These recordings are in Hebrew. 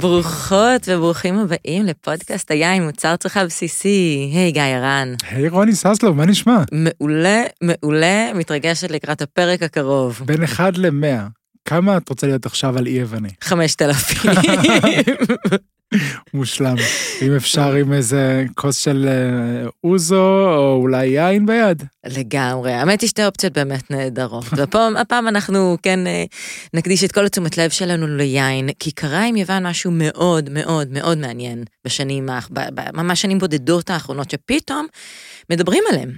ברוכות וברוכים הבאים לפודקאסט היין, מוצר צריכה בסיסי. היי, גיא הרן. היי, רוני ססלו, מה נשמע? מעולה, מעולה, מתרגשת לקראת הפרק הקרוב. בין אחד למאה, כמה את רוצה להיות עכשיו על אי יווני? חמשת אלפים. מושלם. אם אפשר עם איזה כוס של אה, אוזו, או אולי יין ביד. לגמרי. האמת היא שתי אופציות באמת נהדרות. והפעם הפעם אנחנו כן אה, נקדיש את כל התשומת לב שלנו ליין, כי קרה עם יוון משהו מאוד מאוד מאוד מעניין בשנים, ממש שנים בודדות האחרונות, שפתאום מדברים עליהם.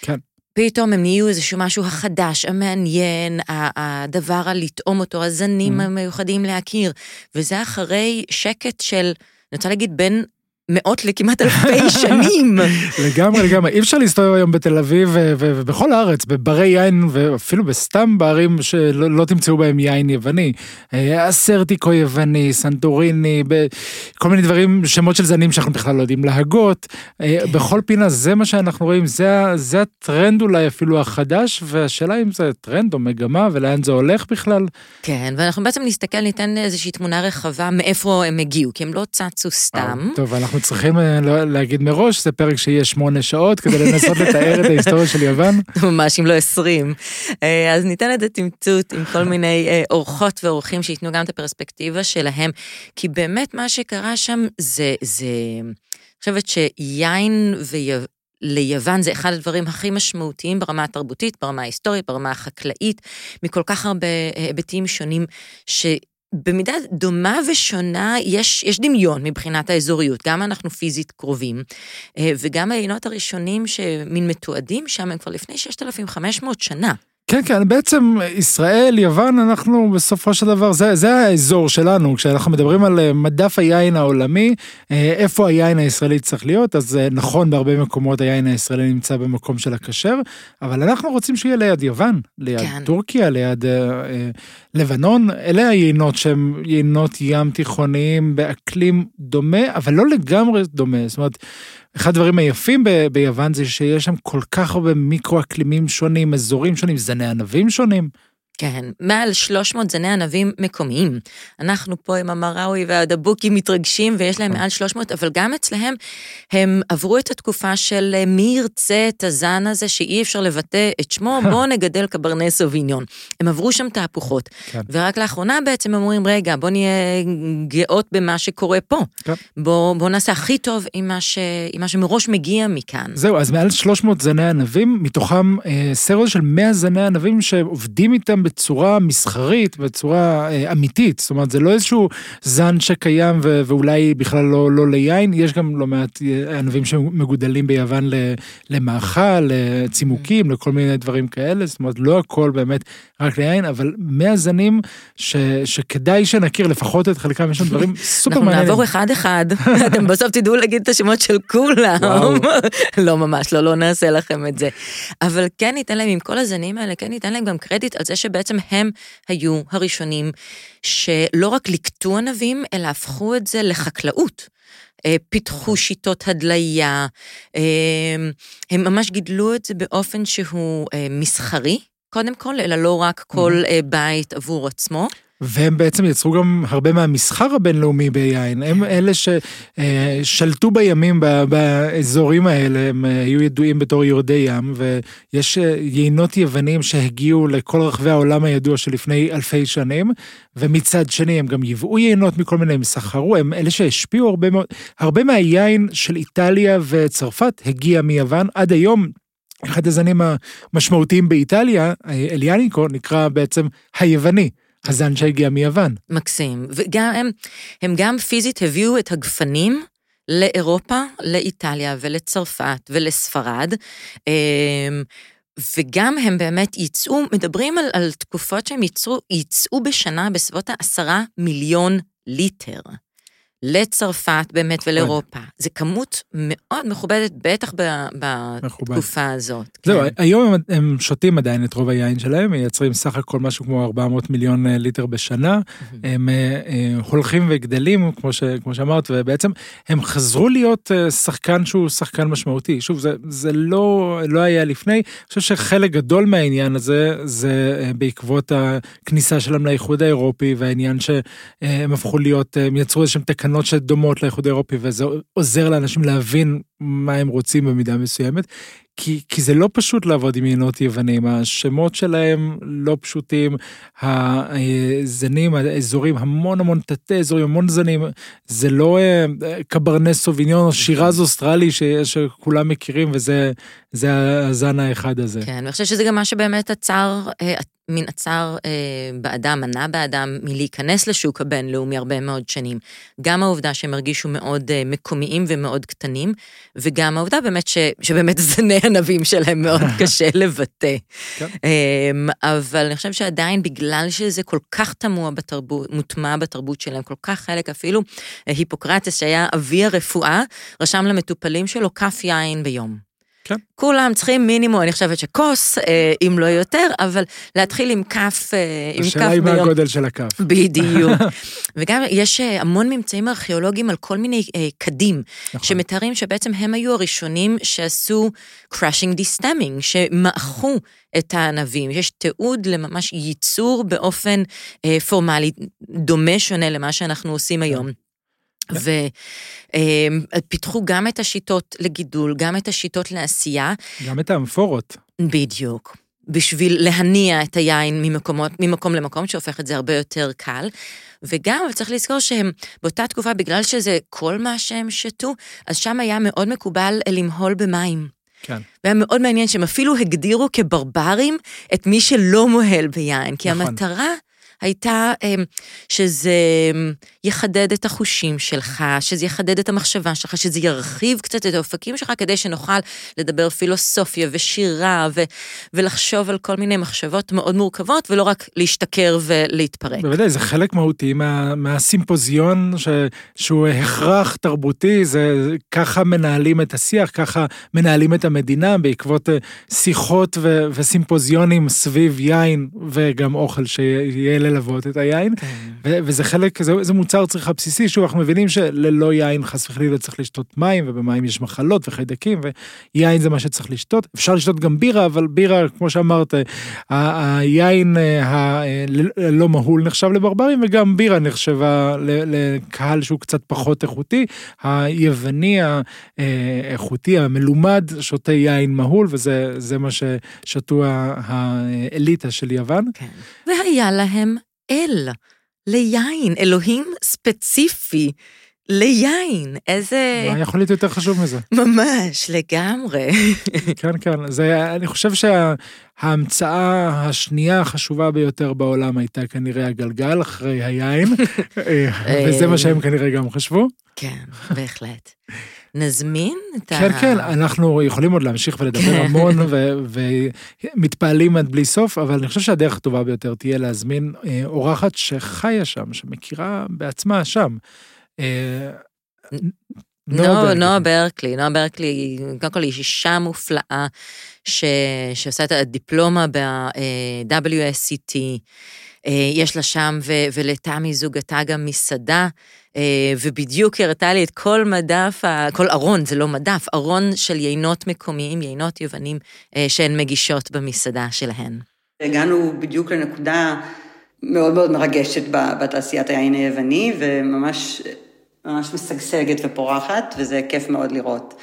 כן. פתאום הם נהיו איזשהו משהו החדש, המעניין, הדבר על לטעום אותו, הזנים Mhm. המיוחדים להכיר. וזה אחרי שקט של, אני רוצה להגיד, בין מאות לכמעט אלפי שנים. לגמרי, לגמרי. אי אפשר להסתובב היום בתל אביב ובכל הארץ, בברי יין, ואפילו בסתם בערים שלא לא תמצאו בהם יין יווני. אה, אסרטיקו יווני, סנטוריני, כל מיני דברים, שמות של זנים שאנחנו בכלל לא יודעים להגות. אה. בכל פינה זה מה שאנחנו רואים, זה, זה הטרנד אולי אפילו החדש, והשאלה אם זה טרנד או מגמה ולאן זה הולך בכלל. כן, ואנחנו בעצם נסתכל, ניתן איזושהי תמונה רחבה מאיפה הם הגיעו, כי הם לא צצו סתם. טוב, אנחנו צריכים אה, לא- להגיד מראש, זה פרק שיהיה שמונה שעות כדי לנסות לתאר את ההיסטוריה של יוון. ממש, אם לא 20. אה, אז ניתן את התמצות עם כל מיני אה, אורחות ואורחים שייתנו גם את הפרספקטיבה שלהם, כי באמת מה שקרה שם זה, זה, אני חושבת שיין ויו... ליוון זה אחד הדברים הכי משמעותיים ברמה התרבותית, ברמה ההיסטורית, ברמה החקלאית, מכל כך הרבה היבטים שונים, ש... במידה דומה ושונה, יש, יש דמיון מבחינת האזוריות, גם אנחנו פיזית קרובים, אה, וגם העיינות הראשונים שמין מתועדים שם הם כבר לפני 6,500 שנה. כן, כן, בעצם ישראל, יוון, אנחנו בסופו של דבר, זה, זה האזור שלנו, כשאנחנו מדברים על אה, מדף היין העולמי, אה, איפה היין הישראלי צריך להיות, אז אה, נכון, בהרבה מקומות היין הישראלי נמצא במקום של הכשר, אבל אנחנו רוצים שיהיה ליד יוון, ליד. כן. טורקיה, ליד אה, אה, לבנון, אלה היינות שהם יינות ים תיכוניים באקלים דומה, אבל לא לגמרי דומה, זאת אומרת, אחד הדברים היפים ב- ביוון זה שיש שם כל כך הרבה מיקרו-אקלימים שונים, אזורים שונים, זני ענבים שונים. כן, מעל 300 זני ענבים מקומיים. אנחנו פה עם המראוי והדבוקים מתרגשים ויש להם מעל 300, אבל גם אצלהם הם עברו את התקופה של אה, מי ירצה את הזן הזה שאי אפשר לבטא את שמו, בואו נגדל קברני סוביניון. הם עברו שם תהפוכות. כן. ורק לאחרונה בעצם הם אומרים, רגע, בוא נהיה גאות במה שקורה פה. כן. בוא, בוא נעשה הכי טוב עם מה, ש... עם מה שמראש מגיע מכאן. זהו, אז מעל 300 זני ענבים, מתוכם אה, סרט של 100 זני ענבים שעובדים איתם בצורה מסחרית, בצורה אה, אמיתית. זאת אומרת, זה לא איזשהו זן שקיים ו- ואולי בכלל לא, לא ליין, יש גם לא מעט אה, ענבים שמגודלים ביוון למאכל, לצימוקים, לכל מיני דברים כאלה. זאת אומרת, לא הכל באמת רק ליין, אבל 100 זנים ש- שכדאי שנכיר לפחות את חלקם, יש שם דברים סופר אנחנו מעניינים. נעבור אחד-אחד, אתם בסוף תדעו להגיד את השמות של כולם. לא ממש, לא, לא נעשה לכם את זה. אבל כן ניתן להם, עם כל הזנים האלה, כן ניתן להם גם קרדיט על זה שבעצם הם היו הראשונים שלא רק ליקטו ענבים, אלא הפכו את זה לחקלאות. אה, פיתחו שיטות הדליה, אה, הם ממש גידלו את זה באופן שהוא אה, מסחרי, קודם כל, אלא לא רק כל אה, בית עבור עצמו. והם בעצם יצרו גם הרבה מהמסחר הבינלאומי ביין. הם אלה ששלטו בימים ב- באזורים האלה, הם אה, היו ידועים בתור יורדי ים, ויש אה, יינות יוונים שהגיעו לכל רחבי העולם הידוע שלפני אלפי שנים, ומצד שני הם גם ייבאו יינות מכל מיני, הם סחרו, הם אלה שהשפיעו הרבה מאוד, הרבה מהיין של איטליה וצרפת הגיע מיוון עד היום. אחד הזנים המשמעותיים באיטליה, אה, אליאניקו, נקרא בעצם היווני. הזן שהגיע מיוון. מקסים. וגם הם, הם גם פיזית הביאו את הגפנים לאירופה, לאיטליה ולצרפת ולספרד. אמ, וגם הם באמת ייצאו, מדברים על, על תקופות שהם ייצאו, ייצאו בשנה בסביבות העשרה מיליון ליטר. לצרפת באמת. ולאירופה. זו כמות מאוד מכובדת, בטח. בתקופה הזאת. זהו, כן. היום הם, שותים עדיין את רוב היין שלהם, מייצרים סך הכל משהו כמו 400 מיליון אה, ליטר בשנה. הם אה, אה, הולכים וגדלים, כמו, ש, כמו שאמרת, ובעצם הם חזרו להיות שחקן שהוא שחקן משמעותי. שוב, זה, זה לא, לא היה לפני. אני חושב שחלק גדול מהעניין הזה, זה בעקבות הכניסה שלהם לאיחוד האירופי, והעניין שהם הפכו להיות, הם יצרו איזשהם תקנות שדומות לאיחוד האירופי, וזה עוזר לאנשים להבין מה הם רוצים במידה מסוימת. כי, כי זה לא פשוט לעבוד עם יינות יוונים, השמות שלהם לא פשוטים, הזנים, האזורים, המון המון תתי אזורים, המון זנים, זה לא אה, קברנס סוביניון או שירז אוסטרלי ש, שכולם מכירים וזה זה הזן האחד הזה. כן, ואני חושבת שזה גם מה שבאמת עצר, מין עצר אה, באדם, מנע באדם מלהיכנס לשוק הבינלאומי הרבה מאוד שנים. גם העובדה שהם הרגישו מאוד אה, מקומיים ומאוד קטנים, וגם העובדה באמת ש, שבאמת זני הנבים שלהם מאוד קשה לבטא. כן. אה, אבל אני חושבת שעדיין בגלל שזה כל כך תמוה בתרבות, מוטמע בתרבות שלהם, כל כך חלק, אפילו אה, היפוקרטס שהיה אבי הרפואה, רשם למטופלים שלו כף יין ביום. כן. כולם צריכים מינימום, אני חושבת שכוס, אה, אם לא יותר, אבל להתחיל עם כף, אה, עם כף השאלה היא מה הגודל של הכף. בדיוק. וגם יש אה, המון ממצאים ארכיאולוגיים על כל מיני אה, קדים, נכון. שמתארים שבעצם הם היו הראשונים שעשו crushing דיסטמינג, שמעכו את הענבים. יש תיעוד לממש ייצור באופן אה, פורמלי, דומה, שונה למה שאנחנו עושים היום. כן. ופיתחו גם את השיטות לגידול, גם את השיטות לעשייה, גם את האמפורות. בדיוק. בשביל להניע את היין ממקומות, ממקום למקום, שהופך את זה הרבה יותר קל. וגם, אבל צריך לזכור שהם באותה תקופה, בגלל שזה כל מה שהם שתו, אז שם היה מאוד מקובל למהול במים. כן. והיה מאוד מעניין שהם אפילו הגדירו כברברים את מי שלא מוהל ביין, כי נכון. המטרה הייתה אמ, שזה אמ, יחדד את החושים שלך, שזה יחדד את המחשבה שלך, שזה ירחיב קצת את האופקים שלך, כדי שנוכל לדבר פילוסופיה ושירה ו- ולחשוב על כל מיני מחשבות מאוד מורכבות, ולא רק להשתכר ולהתפרק. בוודאי, זה חלק מהותי מה, מהסימפוזיון ש, שהוא הכרח תרבותי, זה ככה מנהלים את השיח, ככה מנהלים את המדינה בעקבות אה, שיחות ו, וסימפוזיונים סביב יין וגם אוכל שיהיה ללוות את היין, כן. ו, וזה חלק, זה, זה מוצר צריכה בסיסי, שוב, אנחנו מבינים שללא יין חס וחלילה צריך לשתות מים, ובמים יש מחלות וחיידקים, ויין זה מה שצריך לשתות. אפשר לשתות גם בירה, אבל בירה, כמו שאמרת, ה- היין הלא מהול נחשב לברברים, וגם בירה נחשבה לקהל שהוא קצת פחות איכותי. היווני האיכותי, המלומד, שותה יין מהול, וזה זה מה ששתו האליטה של יוון. כן. והיה להם אל, ליין, אלוהים ספציפי, ליין. איזה... מה יכול להיות יותר חשוב מזה? ממש, לגמרי. כן, כן, זה, אני חושב שההמצאה השנייה החשובה ביותר בעולם הייתה כנראה הגלגל אחרי היין, וזה מה שהם כנראה גם חשבו. כן, בהחלט. נזמין את ה... כן, כן, אנחנו יכולים עוד להמשיך ולדבר המון ו- ומתפעלים עד בלי סוף, אבל אני חושב שהדרך הטובה ביותר תהיה להזמין אה, אורחת שחיה שם, שמכירה בעצמה שם. אה, נועה ברקלי. נועה ברקלי, קודם כל היא אישה מופלאה ש... שעושה את הדיפלומה ב-WSCT, אה, יש לה שם, ו... ולתמי זוגתה גם מסעדה, ובדיוק הראתה לי את כל מדף. כל ארון, זה לא מדף, ארון של יינות מקומיים, יינות יוונים, אה, שהן מגישות במסעדה שלהן. הגענו בדיוק לנקודה מאוד מאוד מרגשת בתעשיית היין היווני, וממש ממש משגשגת ופורחת, וזה כיף מאוד לראות.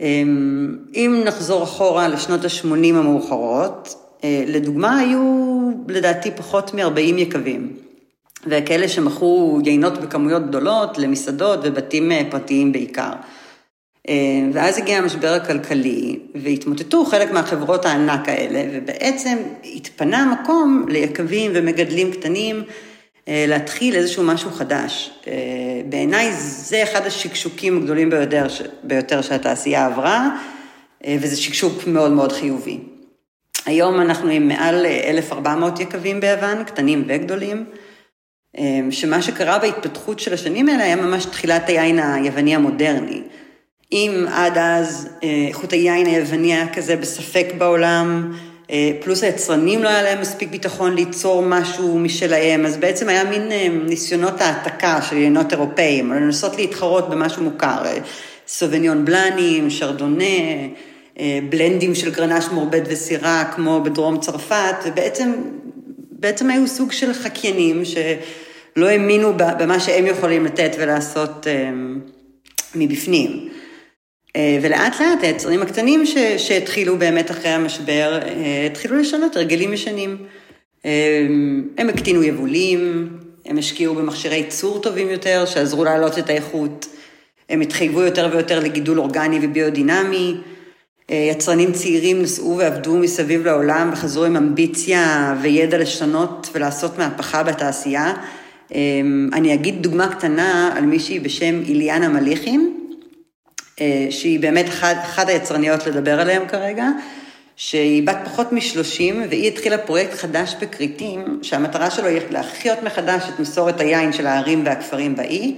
אמ, אם נחזור אחורה לשנות ה-80 המאוחרות, אה, לדוגמה היו לדעתי פחות מ-40 יקבים, וכאלה שמכרו יינות בכמויות גדולות למסעדות ובתים אה, פרטיים בעיקר. אה, ואז הגיע המשבר הכלכלי, והתמוטטו חלק מהחברות הענק האלה, ובעצם התפנה מקום ליקבים ומגדלים קטנים אה, להתחיל איזשהו משהו חדש. בעיניי זה אחד השקשוקים הגדולים ביותר, ביותר שהתעשייה עברה, וזה שקשוק מאוד מאוד חיובי. היום אנחנו עם מעל אה, 1,400 יקבים ביוון, קטנים וגדולים. שמה שקרה בהתפתחות של השנים האלה היה ממש תחילת היין היווני המודרני. אם עד אז איכות היין היווני היה כזה בספק בעולם, פלוס היצרנים לא היה להם מספיק ביטחון ליצור משהו משלהם, אז בעצם היה מין ניסיונות העתקה של יינות אירופאים, לנסות להתחרות במשהו מוכר, סובניון בלאנים, שרדונה, בלנדים של גרנש מורבד וסירה כמו בדרום צרפת, ובעצם בעצם היו סוג של חקיינים שלא האמינו במה שהם יכולים לתת ולעשות מבפנים. ולאט לאט היצרנים הקטנים שהתחילו באמת אחרי המשבר, התחילו לשנות הרגלים ישנים. הם הקטינו יבולים, הם השקיעו במכשירי ייצור טובים יותר, שעזרו להעלות את האיכות, הם התחייבו יותר ויותר לגידול אורגני וביודינמי, יצרנים צעירים נסעו ועבדו מסביב לעולם וחזרו עם אמביציה וידע לשנות ולעשות מהפכה בתעשייה. אני אגיד דוגמה קטנה על מישהי בשם איליאנה מליחין, שהיא באמת אחת, היצרניות לדבר עליהם כרגע, שהיא בת פחות משלושים, והיא התחילה פרויקט חדש בכריתים, שהמטרה שלו היא להחיות מחדש את מסורת היין של הערים והכפרים באי,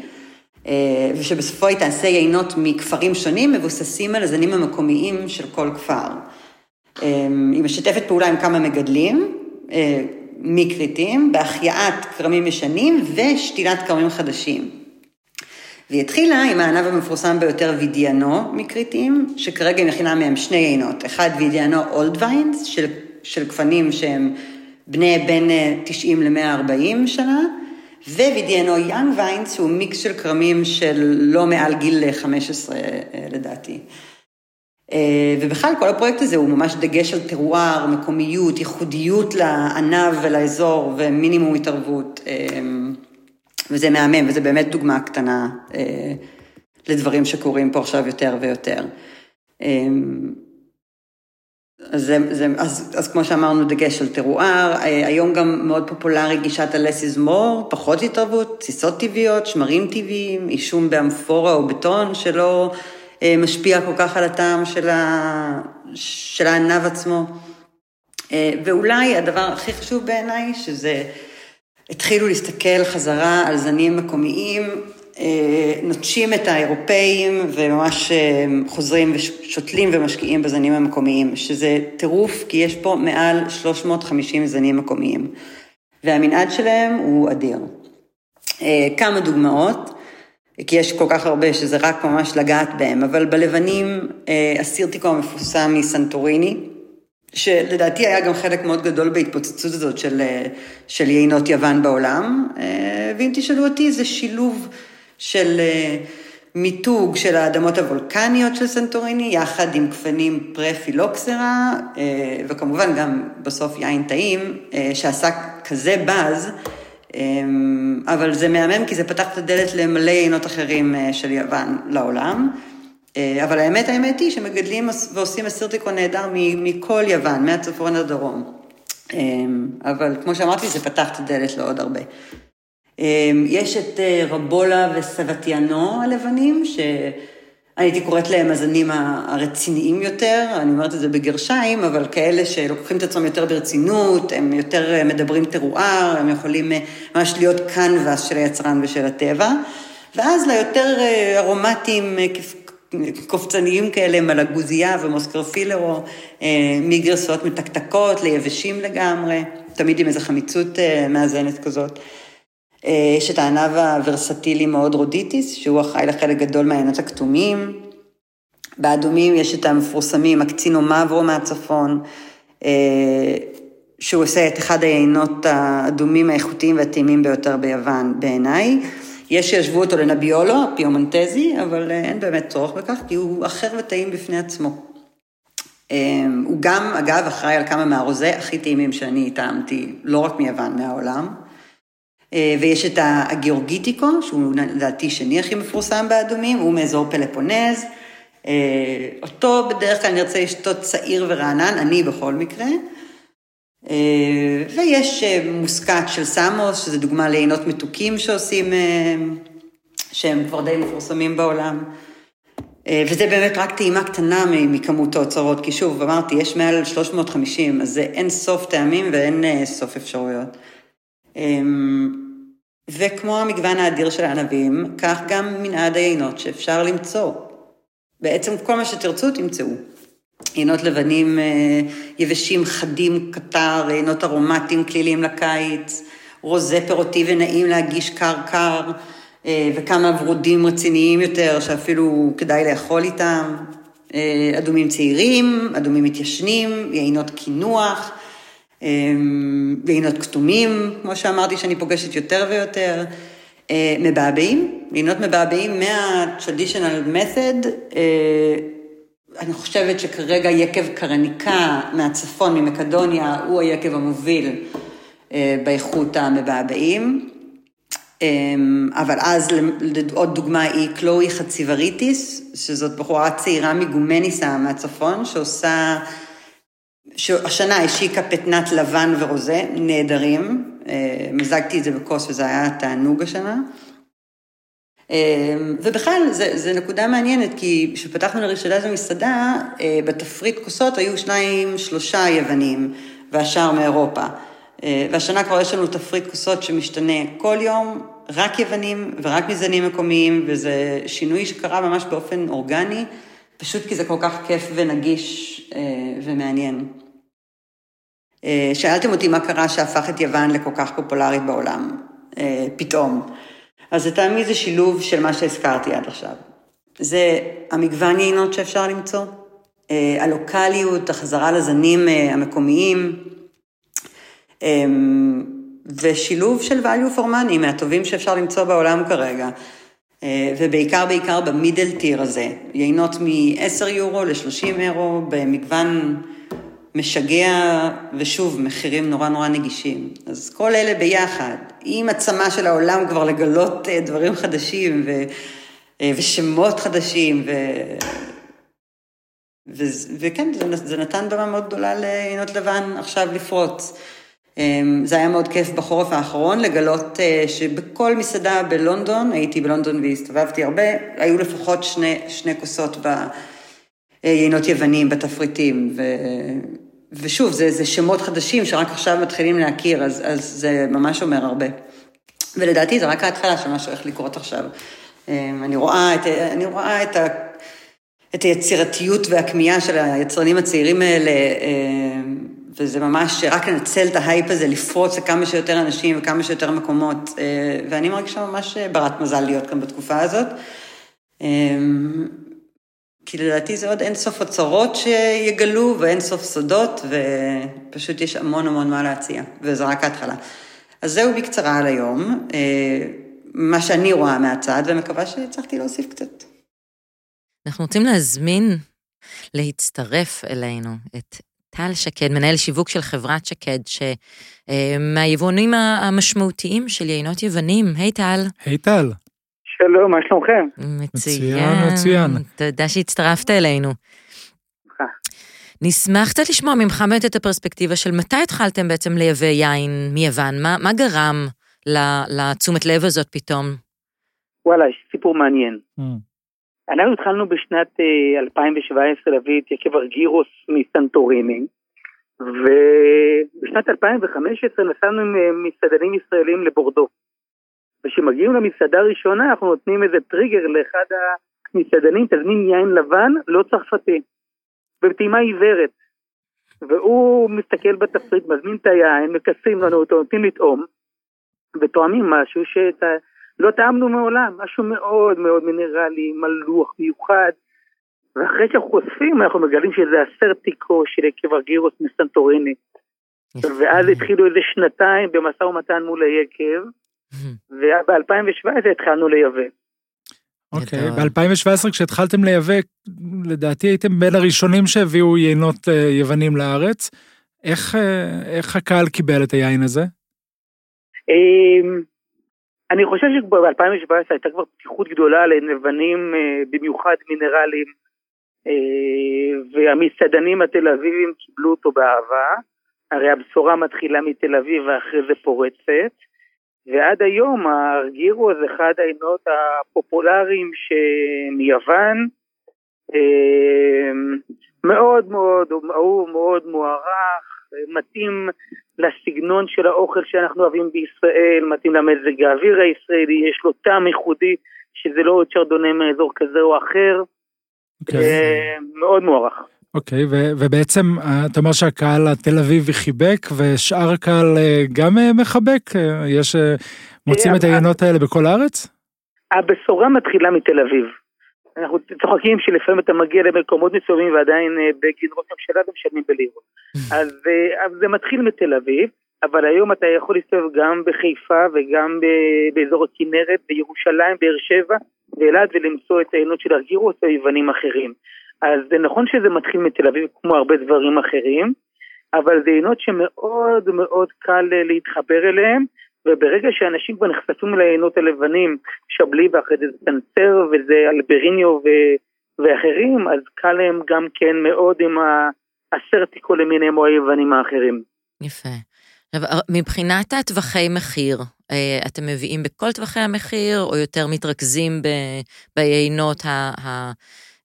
ושבסופו היא תעשה יינות מכפרים שונים, מבוססים על הזנים המקומיים של כל כפר. היא משתפת פעולה עם כמה מגדלים, מכריתים, בהחייאת כרמים ישנים ושתילת כרמים חדשים. והיא התחילה עם הענב המפורסם ביותר וידיאנו מכריתים, שכרגע היא מכינה מהם שני יינות, אחד וידיאנו אולד ויינס, של, של גפנים שהם בני בין 90 ל-140 שנה, ווידיאנו יאנג ויינס, שהוא מיקס של כרמים של לא מעל גיל 15 לדעתי. ובכלל כל הפרויקט הזה הוא ממש דגש על טרואר, מקומיות, ייחודיות לענב ולאזור ומינימום התערבות. וזה מהמם, וזה באמת דוגמה קטנה לדברים שקורים פה עכשיו יותר ויותר. אז, זה, אז, אז כמו שאמרנו, דגש על טרואר, היום גם מאוד פופולרי גישת ה-less is more, פחות התערבות, תסיסות טבעיות, שמרים טבעיים, עישום באמפורה או בטון, שלא משפיע כל כך על הטעם של, ה, של הענב עצמו. ואולי הדבר הכי חשוב בעיניי, שזה התחילו להסתכל חזרה על זנים מקומיים, נוטשים את האירופאים וממש חוזרים ושותלים ומשקיעים בזנים המקומיים, שזה טירוף, כי יש פה מעל 350 זנים מקומיים, והמנעד שלהם הוא אדיר. כמה דוגמאות, כי יש כל כך הרבה שזה רק ממש לגעת בהם, אבל בלבנים, הסירטיקו המפורסם מסנטוריני, שלדעתי היה גם חלק מאוד גדול בהתפוצצות הזאת של, של יינות יוון בעולם, ואם תשאלו אותי, זה שילוב של מיתוג של האדמות הוולקניות של סנטוריני, יחד עם גפנים פרה-פילוקסרה, וכמובן גם בסוף יין טעים, שעשה כזה באז, אבל זה מהמם כי זה פתח את הדלת למלא יינות אחרים של יוון לעולם. אבל האמת, האמת היא שמגדלים ועושים אסירטיקו נהדר מכל יוון, מהצפון לדרום. אבל כמו שאמרתי, זה פתח את הדלת לעוד הרבה. יש את רבולה וסבטיאנו הלבנים, שאני הייתי קוראת להם הזנים הרציניים יותר, אני אומרת את זה בגרשיים, אבל כאלה שלוקחים את עצמם יותר ברצינות, הם יותר מדברים טרואר, הם יכולים ממש להיות קנבס של היצרן ושל הטבע. ואז ליותר ארומטיים, קופצניים כאלה, מלגוזיה ומוסכופילרו, מגרסות מתקתקות ליבשים לגמרי, תמיד עם איזו חמיצות מאזנת כזאת. יש את הענב הוורסטילי מאוד רודיטיס, שהוא אחראי לחלק גדול מהיינות הכתומים. באדומים יש את המפורסמים, הקסינומברו מהצפון, שהוא עושה את אחד היינות האדומים האיכותיים והטעימים ביותר ביוון בעיניי. יש שישבו אותו לנביולו, פיומנטזי, אבל אין באמת צורך בכך, כי הוא אחר וטעים בפני עצמו. הוא גם, אגב, אחראי על כמה מהרוזה הכי טעימים שאני טעמתי, לא רק מיוון, מהעולם. ויש את הגיאורגיטיקו, שהוא לדעתי שני הכי מפורסם באדומים, הוא מאזור פלפונז. אותו בדרך כלל נרצה לשתות צעיר ורענן, אני בכל מקרה. ויש מוסקת של סמוס, שזה דוגמה לעינות מתוקים שעושים, שהם כבר די מפורסמים בעולם. וזה באמת רק טעימה קטנה מכמות האוצרות, כי שוב, אמרתי, יש מעל 350, אז זה אין סוף טעמים ואין סוף אפשרויות. וכמו המגוון האדיר של הענבים, כך גם מנעד היינות שאפשר למצוא. בעצם כל מה שתרצו תמצאו. יינות לבנים אה, יבשים, חדים, קטר, יינות ארומטיים, כלילים לקיץ, רוזה פירותי ונעים להגיש קר קר, אה, וכמה ורודים רציניים יותר שאפילו כדאי לאכול איתם. אה, אדומים צעירים, אדומים מתיישנים, יינות קינוח, יינות כתומים, כמו שאמרתי, שאני פוגשת יותר ויותר. מבעבעים, יינות מבעבעים מה-traditional method, אני חושבת שכרגע יקב קרניקה מהצפון, ממקדוניה, הוא היקב המוביל אה, באיכות המבעבעים. אמ, אבל אז עוד דוגמה היא קלואי חציבריטיס, שזאת בחורה צעירה מגומניסה מהצפון, שעושה, שהשנה השיקה פטנת לבן ורוזה, נהדרים. אה, מזגתי את זה בכוס וזה היה תענוג השנה. אמ, ובכלל, זו נקודה מעניינת, כי כשפתחנו לראשונה את המסעדה, אה, בתפריט כוסות היו שניים, שלושה יוונים, והשאר מאירופה. אה, והשנה כבר יש לנו תפריט כוסות שמשתנה כל יום, רק יוונים ורק מזנים מקומיים, וזה שינוי שקרה ממש באופן אורגני, פשוט כי זה כל כך כיף ונגיש אה, ומעניין. שאלתם אותי מה קרה שהפך את יוון לכל כך פופולרית בעולם, פתאום. אז לטעמי זה שילוב של מה שהזכרתי עד עכשיו. זה המגוון יינות שאפשר למצוא, אה, הלוקאליות, החזרה לזנים אה, המקומיים, אה, ושילוב של value for money מהטובים שאפשר למצוא בעולם כרגע. ובעיקר בעיקר במידל טיר הזה, יינות מ-10 יורו ל-30 אירו במגוון משגע, ושוב, מחירים נורא נורא נגישים. אז כל אלה ביחד, עם הצמא של העולם כבר לגלות אה, דברים חדשים ו, אה, ושמות חדשים, ו, ו, וכן, זה, זה נתן במה מאוד גדולה לעינות לבן עכשיו לפרוץ. אמ, זה היה מאוד כיף בחורף האחרון לגלות אה, שבכל מסעדה בלונדון, הייתי בלונדון והסתובבתי הרבה, היו לפחות שני, שני כוסות יינות יוונים בתפריטים, ו... ושוב, זה, זה שמות חדשים שרק עכשיו מתחילים להכיר, אז, אז זה ממש אומר הרבה. ולדעתי זה רק ההתחלה של מה שהולך לקרות עכשיו. אמ, אני רואה את, אני רואה את, ה, את היצירתיות והכמיהה של היצרנים הצעירים האלה, אמ, וזה ממש רק לנצל את ההייפ הזה, לפרוץ לכמה שיותר אנשים וכמה שיותר מקומות, אה, ואני מרגישה ממש ברת מזל להיות כאן בתקופה הזאת. אמ, כי לדעתי זה עוד אין סוף אוצרות שיגלו ואין סוף סודות, ופשוט יש המון המון מה להציע, וזו רק ההתחלה. אז זהו בקצרה על היום, אה, מה שאני רואה מהצד, ומקווה שהצלחתי להוסיף קצת. אנחנו רוצים להזמין להצטרף אלינו את טל שקד, מנהל שיווק של חברת שקד, שמהיבואנים אה, המשמעותיים של יינות יוונים. היי טל. היי טל. שלום, מה שלומכם? מצוין, מצוין. תודה שהצטרפת אלינו. נשמח קצת לשמוע ממך באמת את הפרספקטיבה של מתי התחלתם בעצם לייבא יין מיוון? מה, מה גרם לתשומת לב הזאת פתאום? וואלה, יש סיפור מעניין. Mm. אנחנו התחלנו בשנת 2017 אה, להביא את יקב ארגירוס מסנטוריני, ובשנת 2015 נסענו עם אה, מסעדנים ישראלים לבורדו. וכשמגיעים למסעדה הראשונה אנחנו נותנים איזה טריגר לאחד המסעדנים, תזמין יין לבן, לא צרפתי, בטעימה עיוורת. והוא מסתכל בתפריט, מזמין את היין, מכסים לנו אותו, נותנים לטעום, וטועמים משהו שלא טעמנו מעולם, משהו מאוד מאוד מינרלי, מלוח, מיוחד. ואחרי שאנחנו חושפים, אנחנו מגלים שזה הסרטיקו של יקב ארגירוס מסנטוריני. ואז התחילו איזה שנתיים במשא ומתן מול היקב, וב-2017 התחלנו לייבא. אוקיי, ב-2017 כשהתחלתם לייבא, לדעתי הייתם בין הראשונים שהביאו יינות אה, יוונים לארץ. איך, אה, איך הקהל קיבל את היין הזה? אני חושב שב-2017 הייתה כבר פתיחות גדולה לנבנים, אה, במיוחד מינרלים, והמסעדנים התל אביבים קיבלו אותו באהבה. הרי הבשורה מתחילה מתל אביב ואחרי זה פורצת. ועד היום הרגירו זה אחד העינות הפופולריים מיוון, אמ, מאוד מאוד, הוא מאוד מוערך, מתאים לסגנון של האוכל שאנחנו אוהבים בישראל, מתאים למזג האוויר הישראלי, יש לו טעם ייחודי, שזה לא עוד צ'רדונה מאזור כזה או אחר. Okay. אוקיי. אה, מאוד מוערך. אוקיי, ו- ובעצם אה, אתה אומר שהקהל התל אביבי חיבק, ושאר הקהל אה, גם מחבק? יש... מוצאים את העיינות האלה בכל הארץ? הבשורה מתחילה מתל אביב. אנחנו צוחקים שלפעמים אתה מגיע למקומות מסוימים ועדיין אה, בגין ראש הממשלה ומשלמים בלירות. אז, אה, אז זה מתחיל מתל אביב, אבל היום אתה יכול להסתובב גם בחיפה וגם באזור הכנרת, בירושלים, באר שבע ואילת ולמצוא את העיינות של ארגירוס או יוונים אחרים. אז זה נכון שזה מתחיל מתל אביב כמו הרבה דברים אחרים, אבל זה עיינות שמאוד מאוד קל אה, להתחבר אליהם, וברגע שאנשים כבר נחשפים לעיינות הלבנים, שבלי ואחרי זה סטנצר וזה אלבריניו ו... ואחרים, אז קל להם גם כן מאוד עם הסרטיקו למיניהם או היוונים האחרים. יפה. עכשיו, מבחינת הטווחי מחיר, אה, אתם מביאים בכל טווחי המחיר, או יותר מתרכזים ב- ביינות ה- ה-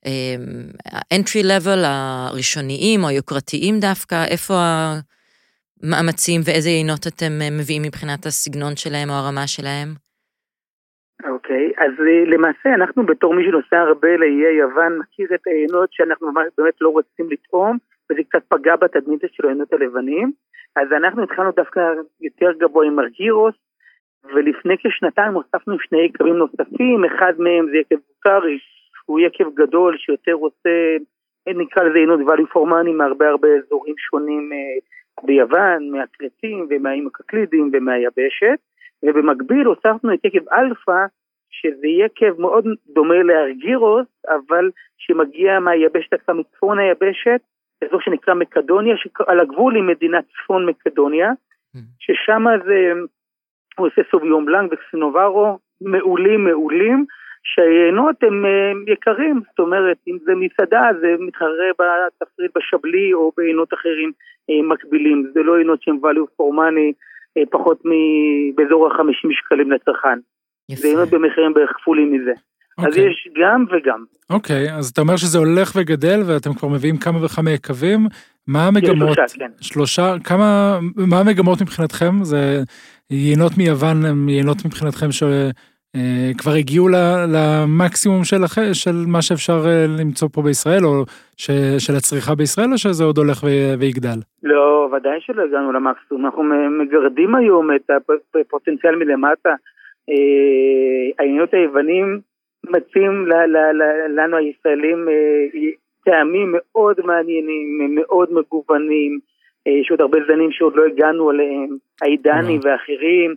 אמ, ה-entry level הראשוניים או היוקרתיים דווקא? איפה המאמצים ואיזה יינות אתם אה, מביאים מבחינת הסגנון שלהם או הרמה שלהם? אוקיי, אז אה, למעשה אנחנו בתור מי שנוסע הרבה לאיי יוון, מכיר את העיינות שאנחנו באמת לא רוצים לטעום, וזה קצת פגע בתדמית של היינות הלבנים. אז אנחנו התחלנו דווקא יותר גבוה עם ארגירוס, ולפני כשנתיים הוספנו שני יקבים נוספים, אחד מהם זה יקב בוטארי, הוא יקב גדול שיותר רוצה, נקרא לזה יינות value for מהרבה הרבה אזורים שונים אה, ביוון, מהכרתים ומהאיים הקקלידים ומהיבשת, ובמקביל הוספנו את יקב אלפא, שזה יקב מאוד דומה לארגירוס, אבל שמגיע מהיבשת עצמה מצפון היבשת, אזור שנקרא מקדוניה, על הגבול עם מדינת צפון מקדוניה, ששם זה, הוא עושה סוביום בלנק וקסינוברו, מעולים מעולים, שהיינות הם אה, יקרים, זאת אומרת, אם זה מסעדה זה מתחרה בתפריט בשבלי או בעיינות אחרים אה, מקבילים, זה לא יינות שהם value for money, אה, פחות באזור ה-50 שקלים לצרכן. זה יינות במחירים בערך כפולים מזה. אז אוקיי. יש גם וגם. אוקיי, אז אתה אומר שזה הולך וגדל ואתם כבר מביאים כמה וכמה יקבים. מה המגמות? שלושה, כן. שלושה, כמה, מה המגמות מבחינתכם? זה יינות מיוון הם יינות מבחינתכם שכבר הגיעו ל- למקסימום של, של מה שאפשר אה, למצוא פה בישראל, או ש, של הצריכה בישראל, או שזה עוד הולך ויגדל? לא, ודאי שלא הגענו למקסימום, אנחנו מגרדים היום את הפוטנציאל מלמטה. אה, העניינות היוונים מציעים לנו הישראלים אה, טעמים מאוד מעניינים, מאוד מגוונים, אה, יש עוד הרבה זנים שעוד לא הגענו אליהם, העידני וואו. ואחרים,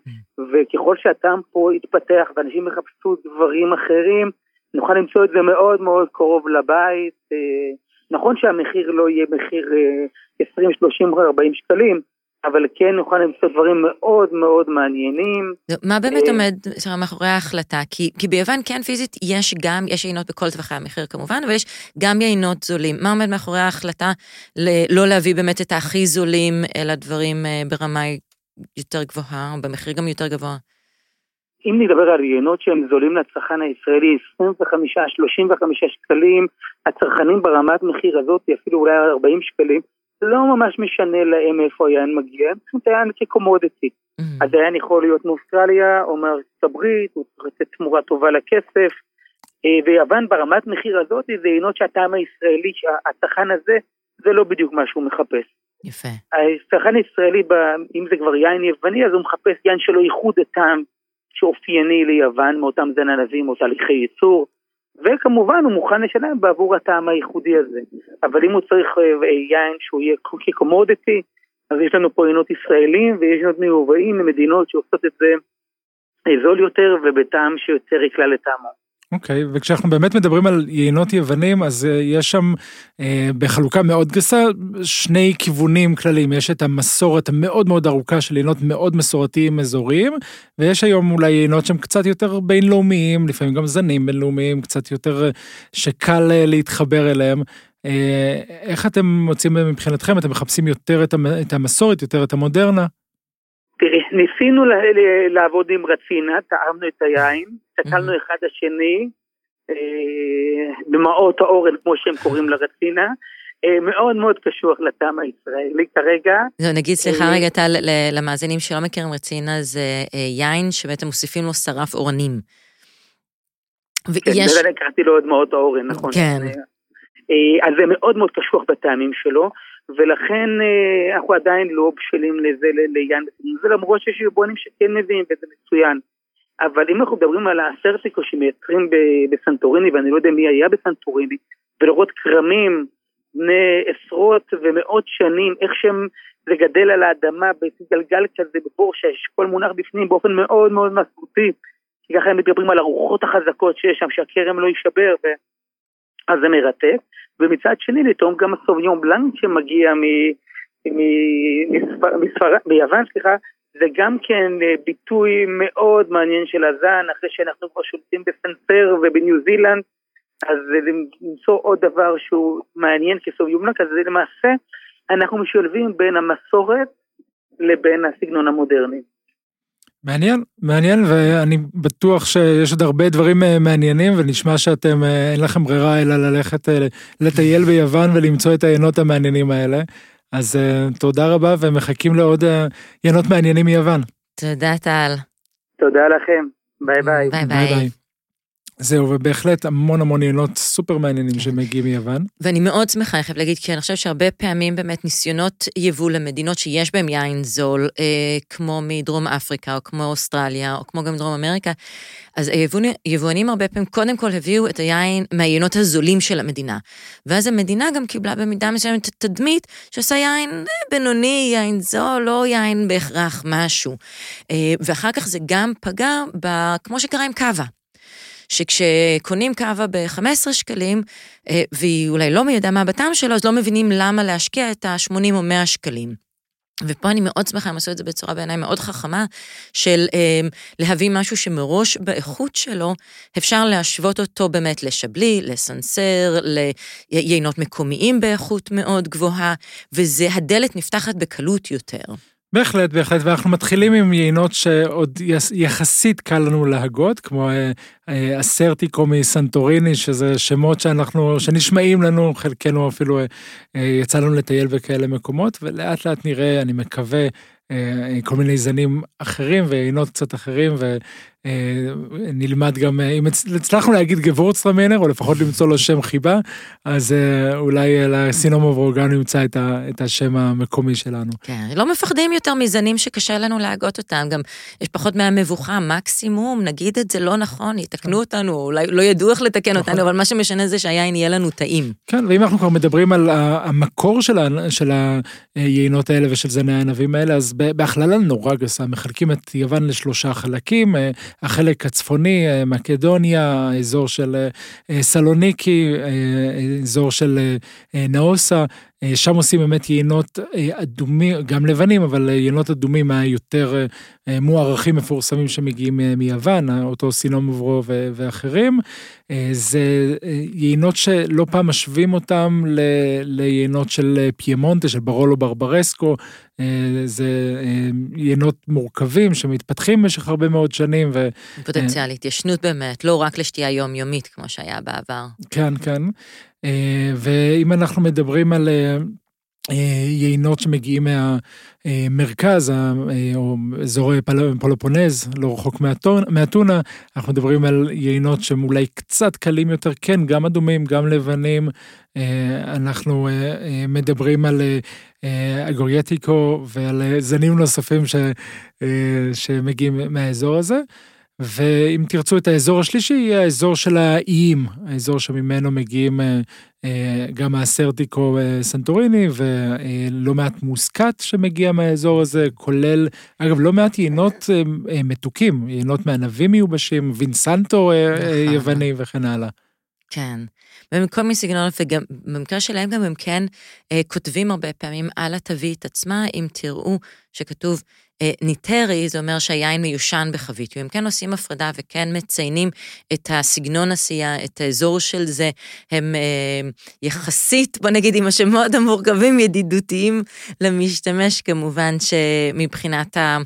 וככל שהטעם פה יתפתח ואנשים יחפשו דברים אחרים, נוכל למצוא את זה מאוד מאוד קרוב לבית. אה, נכון שהמחיר לא יהיה מחיר אה, 20, 30, 40 שקלים, אבל כן נוכל למצוא דברים מאוד מאוד מעניינים. מה באמת אה, עומד מאחורי ההחלטה? כי, כי ביוון כן פיזית יש גם, יש יינות בכל טווחי המחיר כמובן, אבל יש גם יינות זולים. מה עומד מאחורי ההחלטה לא להביא באמת את הכי זולים, אלא דברים אה, ברמה יותר גבוהה, או במחיר גם יותר גבוה? אם נדבר על יינות שהם זולים לצרכן הישראלי, 25-35 שקלים, הצרכנים ברמת מחיר הזאת, אפילו אולי 40 שקלים, לא ממש משנה להם איפה היין מגיע, הם את היין כקומודיטי. Mm. אז היין יכול להיות מאוסטרליה או מארצות הברית, הוא צריך לתת תמורה טובה לכסף. אה, ויוון ברמת מחיר הזאת זה יינות שהטעם הישראלי, הצרכן הזה, זה לא בדיוק מה שהוא מחפש. יפה. הצרכן הישראלי, אם זה כבר יין יווני, אז הוא מחפש יין שלו ייחוד הטעם שאופייני ליוון, מאותם זנבים או תהליכי ייצור, וכמובן הוא מוכן לשלם בעבור הטעם הייחודי הזה. אבל אם הוא צריך אה, יין שהוא יהיה כקומודיטי, אז יש לנו פה יינות ישראלים ויש יינות מיובאים ממדינות שעושות את זה אה, זול יותר ובטעם שיותר יקלע לטעמו. אוקיי, וכשאנחנו באמת מדברים על יינות יוונים, אז אה, יש שם אה, בחלוקה מאוד גסה שני כיוונים כלליים. יש את המסורת המאוד מאוד ארוכה של יינות מאוד מסורתיים אזוריים, ויש היום אולי יינות שהם קצת יותר בינלאומיים, לפעמים גם זנים בינלאומיים, קצת יותר אה, שקל אה, להתחבר אליהם. אה, איך אתם מוצאים מבחינתכם? אתם מחפשים יותר את המסורת, יותר את המודרנה? תראי, ניסינו ל- לעבוד עם רצינה, טעמנו את היין, הסתכלנו אחד השני, אה, במעות האורן, כמו שהם קוראים לרצינה, אה, מאוד מאוד קשוח לטעם הישראלי כרגע. זהו, נגיד, סליחה אה, רגע, טל, למאזינים שלא מכירים רצינה, זה אה, יין שבעצם מוסיפים לו שרף אורנים. כן, ויש... זה קראתי לו דמעות האורן, נכון. כן. אה, אז זה מאוד מאוד קשוח בטעמים שלו, ולכן אה, אנחנו עדיין לא בשלים לזה, ל- ליין בסגנון זה, למרות שיש יבואנים שכן מביאים וזה מצוין. אבל אם אנחנו מדברים על האסרטיקו שמייצרים בסנטוריני, ואני לא יודע מי היה בסנטוריני, ולראות כרמים בני עשרות ומאות שנים, איך שהם, זה גדל על האדמה בגלגל כזה, בבור שהאשכול מונח בפנים באופן מאוד מאוד מסורתי, כי ככה הם מדברים על הרוחות החזקות שיש שם, שהכרם לא יישבר, ו... אז זה מרתק. ומצד שני לטעום גם הסוביון בלנק שמגיע מ... מספר... מספר... מיוון, סליחה, זה גם כן אה, ביטוי מאוד מעניין של הזן, אחרי שאנחנו כבר שולטים בסנסר ובניו זילנד, אז למצוא עוד דבר שהוא מעניין כסוביון בלנק, אז למעשה, אנחנו משלבים בין המסורת לבין הסגנון המודרני. מעניין, מעניין, ואני בטוח שיש עוד הרבה דברים אה, מעניינים, ונשמע שאתם, אה, אין לכם ברירה אלא ללכת אה, לטייל ביוון ולמצוא את היינות המעניינים האלה. אז תודה רבה, ומחכים לעוד יינות מעניינים מיוון. תודה, טל. תודה לכם, ביי ביי. ביי ביי. זהו, ובהחלט המון המון יינות סופר מעניינים שמגיעים מיוון. ואני מאוד שמחה, אני חייבת להגיד, כי אני חושבת שהרבה פעמים באמת ניסיונות יבוא למדינות שיש בהן יין זול, אה, כמו מדרום אפריקה, או כמו אוסטרליה, או כמו גם דרום אמריקה, אז היבואנים, יבואנים הרבה פעמים קודם כל הביאו את היין מהיינות הזולים של המדינה. ואז המדינה גם קיבלה במידה מסוימת תדמית שעושה יין אה, בינוני, יין זול, לא יין בהכרח משהו. אה, ואחר כך זה גם פגע, ב, כמו שקרה עם קאבה. שכשקונים קאבה ב-15 שקלים, אה, והיא אולי לא מי מה בטעם שלו, אז לא מבינים למה להשקיע את ה-80 או 100 שקלים. ופה אני מאוד שמחה, הם עשו את זה בצורה בעיניי מאוד חכמה, של אה, להביא משהו שמראש באיכות שלו, אפשר להשוות אותו באמת לשבלי, לסנסר, ליינות מקומיים באיכות מאוד גבוהה, וזה, הדלת נפתחת בקלות יותר. בהחלט, בהחלט, ואנחנו מתחילים עם יינות שעוד יחסית קל לנו להגות, כמו אה, אה, אסרטיקו מסנטוריני, שזה שמות שאנחנו, שנשמעים לנו, חלקנו אפילו אה, יצא לנו לטייל בכאלה מקומות, ולאט לאט נראה, אני מקווה, כל מיני זנים אחרים ויינות קצת אחרים, ונלמד גם, אה, אם הצ- הצלחנו להגיד גבורצטרמינר, או לפחות למצוא לו שם חיבה, אז אה, אולי לסינומו גם נמצא את, השם המקומי שלנו. כן, לא מפחדים יותר מזנים שקשה לנו להגות אותם, גם יש פחות מהמבוכה, מקסימום, נגיד את זה לא נכון, יתקנו אותנו, אולי לא ידעו איך לתקן נכון. אותנו, אבל מה שמשנה זה שהיין יהיה לנו טעים. כן, ואם אנחנו כבר מדברים על המקור של, היינות האלה ושל זני הענבים האלה, אז בהכללה נורא גסה, מחלקים את יוון לשלושה חלקים, אה, החלק הצפוני, אה, מקדוניה, האזור של אה, סלוניקי, אה, אזור של נאוסה, שם עושים באמת יינות אה, אדומים, גם לבנים, אבל אה, יינות אדומים היותר אה, אה, מוערכים מפורסמים שמגיעים אה, מיוון, אה, אותו סינום וברו ו- ואחרים. אה, זה אה, יינות שלא פעם משווים אותם ל- ליינות של אה, פיימונטה, של ברולו ברברסקו. אה, זה אה, יינות מורכבים שמתפתחים במשך הרבה מאוד שנים, ו... פוטנציאל התיישנות באמת, לא רק לשתייה יומיומית כמו שהיה בעבר. כן, כן. אה, ואם אנחנו מדברים על אה, אה, יינות שמגיעים מהמרכז, או אזור פלופונז, לא רחוק מאתונה, אנחנו מדברים על יינות שהם אולי קצת קלים יותר, כן, גם אדומים, גם לבנים. אנחנו מדברים על אגורייטיקו ועל זנים נוספים ש, שמגיעים מהאזור הזה. ואם תרצו את האזור השלישי, יהיה האזור של האיים, האזור שממנו מגיעים אה, אה, גם האסרטיקו אה, סנטוריני ולא מעט מוסקת שמגיע מהאזור הזה, כולל, אגב, לא מעט יינות מתוקים, יינות מענבים מיובשים, וינסנטו נכון. יווני וכן הלאה. כן. ומכל מיני סגנונות, וגם במקרה שלהם גם הם כן אה, כותבים הרבה פעמים על התווית עצמה, אם תראו שכתוב אה, ניטרי, זה אומר שהיין מיושן בחבית, והם כן עושים הפרדה וכן מציינים את הסגנון עשייה, את האזור של זה, הם אה, יחסית, בוא נגיד עם השמות המורכבים, ידידותיים למשתמש, כמובן שמבחינת ה...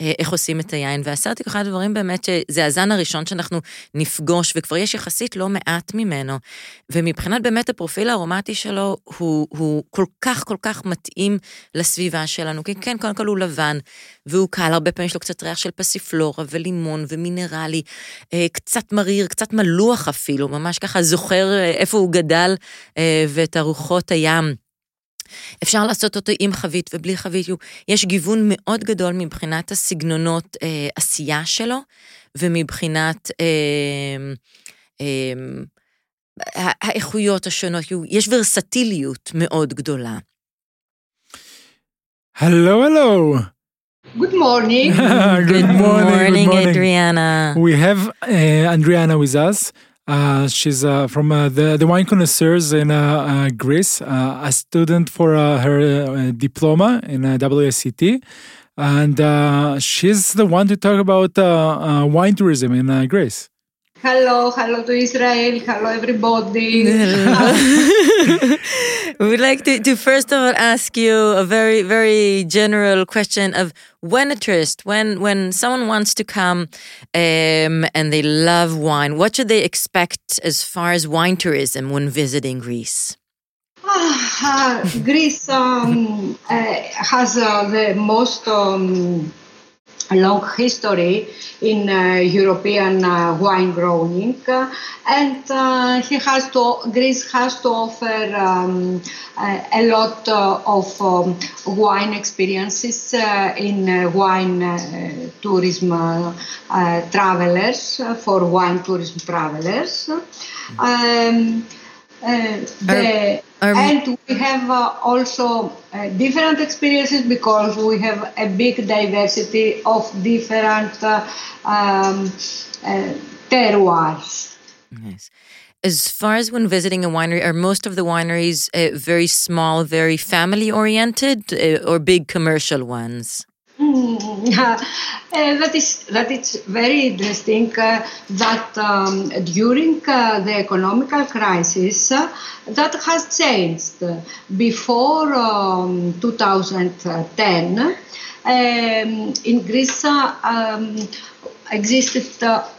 אה, איך עושים את היין, והסרטיק הוא אחד הדברים באמת שזה הזן הראשון שאנחנו נפגוש, וכבר יש יחסית לא מעט ממנו. ומבחינת באמת הפרופיל הארומטי שלו, הוא, הוא כל כך כל כך מתאים לסביבה שלנו, כי כן, קודם כל הוא לבן, והוא קל, הרבה פעמים יש לו קצת ריח של פסיפלורה ולימון ומינרלי, אה, קצת מריר, קצת מלוח אפילו, ממש ככה זוכר אה, איפה הוא גדל ואת ארוחות הים. אפשר לעשות אותו עם חבית ובלי חבית, יש גיוון מאוד גדול מבחינת הסגנונות אה, עשייה שלו, ומבחינת אה, אה, האיכויות השונות, יש ורסטיליות מאוד גדולה. הלו, הלו. Good morning. good, good morning, morning, Adriana. We have uh, Adriana with us. Uh, she's uh, from uh, the, the wine connoisseurs in uh, uh, Greece, uh, a student for her diploma in WSET. And she's the one to talk about wine tourism in Greece. Hello, hello to Israel, hello everybody. we would like to, to first of all ask you a very, very general question of when a tourist, when when someone wants to come um, and they love wine, what should they expect as far as wine tourism when visiting Greece? Ah, uh, Greece um, uh, has uh, the most um, a long history in uh, European uh, wine growing, uh, and uh, he has to Greece has to offer um, a lot uh, of um, wine experiences uh, in wine tourism travelers for wine tourism travelers. Um, the, and we have uh, also uh, different experiences because we have a big diversity of different uh, um, terroirs. Nice. As far as when visiting a winery, are most of the wineries very small, very family oriented, or big commercial ones? uh, that is that it's very interesting uh, that um, during uh, the economical crisis uh, that has changed. Before um, 2010, um, in Greece um, existed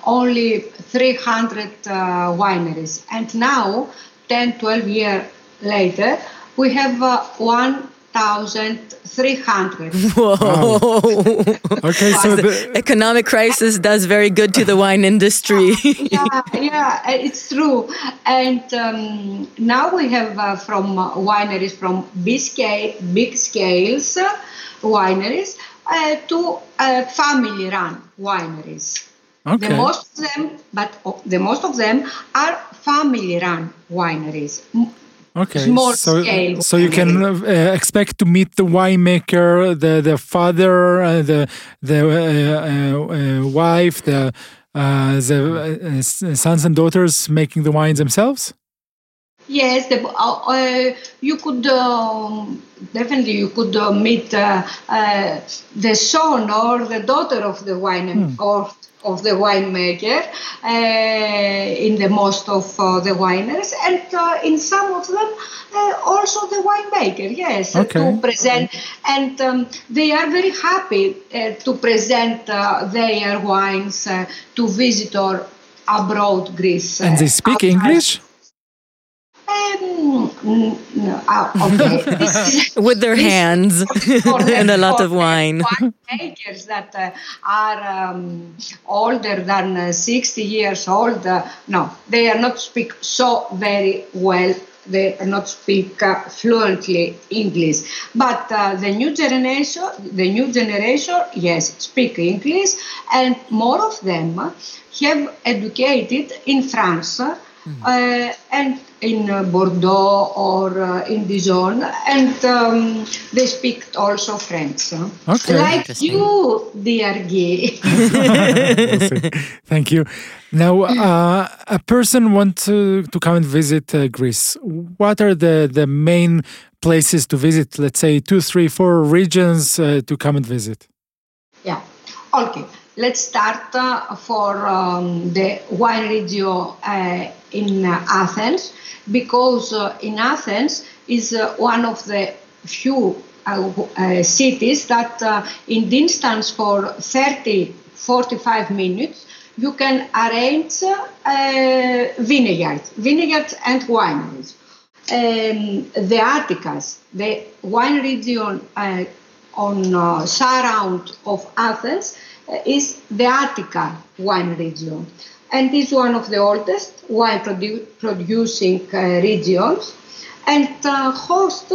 only 300 uh, wineries, and now, 10, 12 years later, we have one 1,300. Whoa. Wow. okay, so the economic crisis does very good to the wine industry. yeah, yeah, it's true. And um, now we have uh, from uh, wineries from big, scale, big scales uh, wineries uh, to uh, family run wineries. Okay. The most of them, but the most of them are family run wineries Okay, small so, scale. So you can uh, expect to meet the winemaker, the the father, uh, the the uh, uh, uh wife, the uh, the sons and daughters making the wines themselves. Yes, the, you could um, definitely you could meet the son or the daughter of the wine hmm. or of the winemaker uh, in the most of uh, the wineries and uh, in some of them uh, also the winemaker yes okay. to present and um, they are very happy uh, to present uh, their wines to visitor abroad greece and they speak outside. english um, okay. With their hands and a lot of wine. Makers that uh, are um, older than uh, 60 years old, uh, no, they are not speak so very well. They are not speak uh, fluently English, but uh, the new generation, the new generation, yes, speak English, and more of them have educated in France uh, and in uh, Bordeaux or uh, in Dijon, and um, they speak also French. Okay. Like you, dear Guy. Thank you. Now, uh, a person wants to, to come and visit uh, Greece. What are the, the main places to visit? Let's say two, three, four regions uh, to come and visit. Yeah. Okay. Let's start for um, the wine region in uh, Athens because uh, in Athens is uh, one of the few uh, cities that uh, in distance for 30, 45 minutes, you can arrange uh, vineyards, vineyards and wineries. Um, the Atticas, the wine region uh, on uh, surround of Athens, uh, is the Attica wine region, and is one of the oldest wine produ- producing uh, regions, and uh, host,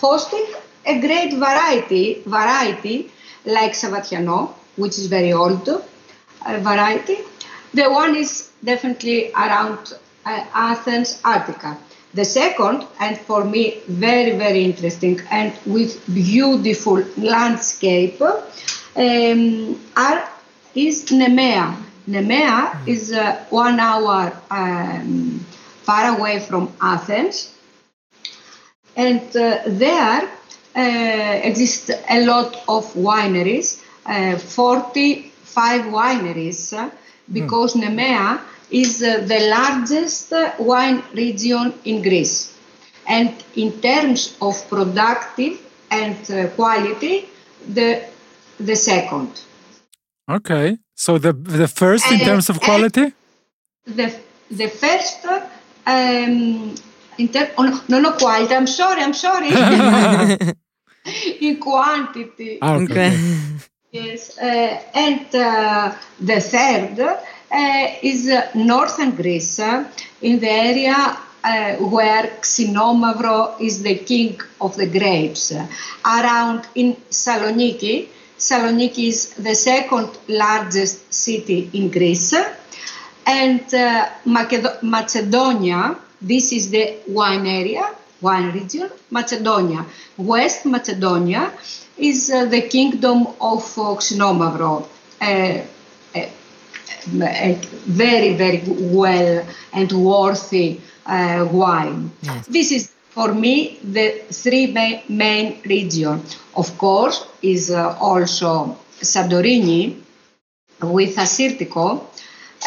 hosting a great variety variety like Savatiano, which is very old uh, variety. The one is definitely around uh, Athens, Attica. The second, and for me very very interesting, and with beautiful landscape, um, are is Nemea. Nemea is uh, one hour um, far away from Athens, and uh, there uh, exist a lot of wineries, uh, 45 wineries, uh, because Nemea is uh, the largest wine region in Greece. And in terms of productive and quality, the, the second. Okay. So the the first in Uh, terms of quality? The, the first, um, in ter- oh, no, no, no, quality, I'm sorry, I'm sorry. in quantity. Ah, okay. Okay. Yes, uh, and uh, the third uh, is uh, northern Greece, uh, in the area uh, where Xinomavro is the king of the grapes. around in Saloniki, Saloniki is the second largest city in Greece, and uh, Macedo- Macedonia. This is the wine area, wine region. Macedonia, West Macedonia, is uh, the kingdom of uh, Uh, a very, very well and worthy uh, wine. Yes. This is for me the three main, main. Of course, is uh, also Santorini with Assyrtiko,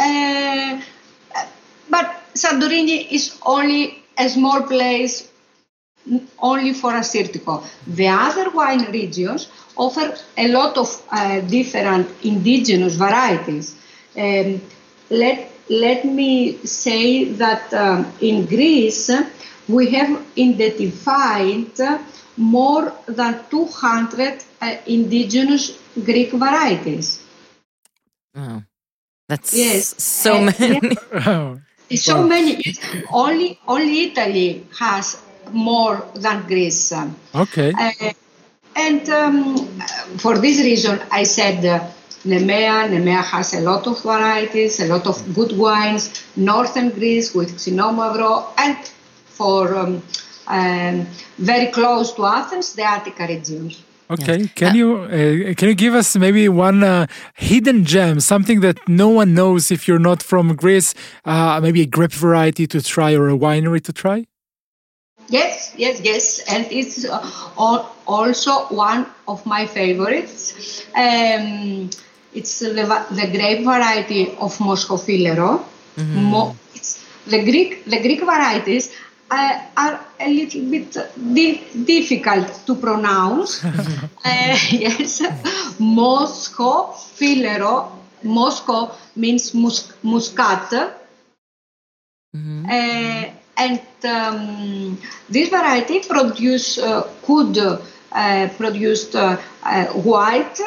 uh, but Santorini is only a small place only for Assyrtiko. The other wine regions offer a lot of uh, different indigenous varieties. Um, let, let me say that um, in Greece we have identified more than 200 uh, indigenous Greek varieties. Oh, that's Yes. so Uh, many. Oh, So many. Only, only Italy has more than Greece. okay. Uh, and um, for this reason, I said uh, Nemea. Nemea has a lot of varieties, a lot of good wines. Northern Greece with Xinomavro, and for um, um, very close to Athens, the Attica region. Okay, can you uh, can you give us maybe one uh, hidden gem, something that no one knows if you're not from Greece? Uh, maybe a grape variety to try or a winery to try. Yes, yes, yes, and it's uh, al- also one of my favorites. Um, it's the, the grape variety of Moschofilero. Mo- it's the Greek the Greek varieties uh, are a little bit di- difficult to pronounce. uh, yes, Mosco Filero. Moscow means mus- muscat. Uh, and um, this variety produce uh, could produce uh, white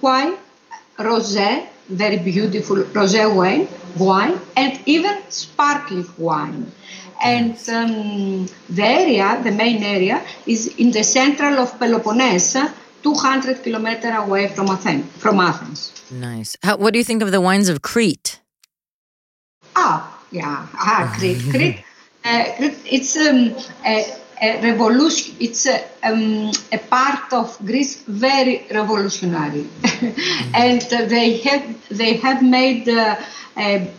wine, rosé, very beautiful rosé wine, wine, and even sparkling wine. And um, the area, the main area, is in the central of Peloponnese, 200 kilometers away from Athens. From Athens. nice. How, what do you think of the wines of Crete? Ah, yeah, ah, Crete. Crete, uh, Crete it's um, a, a revolution. It's a, um, a part of Greece, very revolutionary, and uh, they have they have made uh, a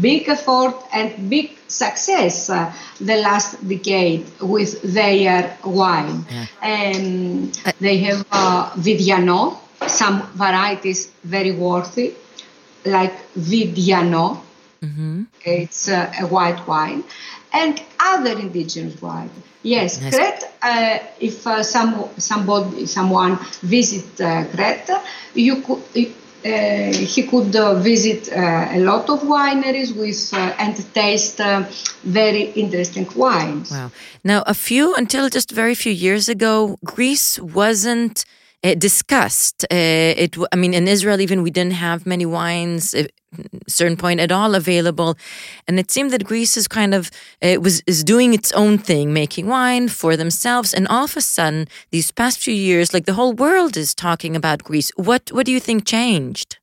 big effort and big success uh, the last decade with their wine. Um, they have uh, Vidiano, some varieties very worthy, like Vidiano. It's uh, a white wine, and other indigenous wine Yes, Nice. Crete. Uh, if uh, some somebody someone visit uh, Crete, you could. Uh, he could uh, visit uh, a lot of wineries with uh, and taste uh, very interesting wines. Wow. Now, a few, until just very few years ago, Greece wasn't uh, discussed. Uh, it, I mean, in Israel, even we didn't have many wines, at a certain point at all available, and it seemed that Greece is kind of uh, was is doing its own thing, making wine for themselves, and all of a sudden, these past few years, like the whole world is talking about Greece. What what do you think changed?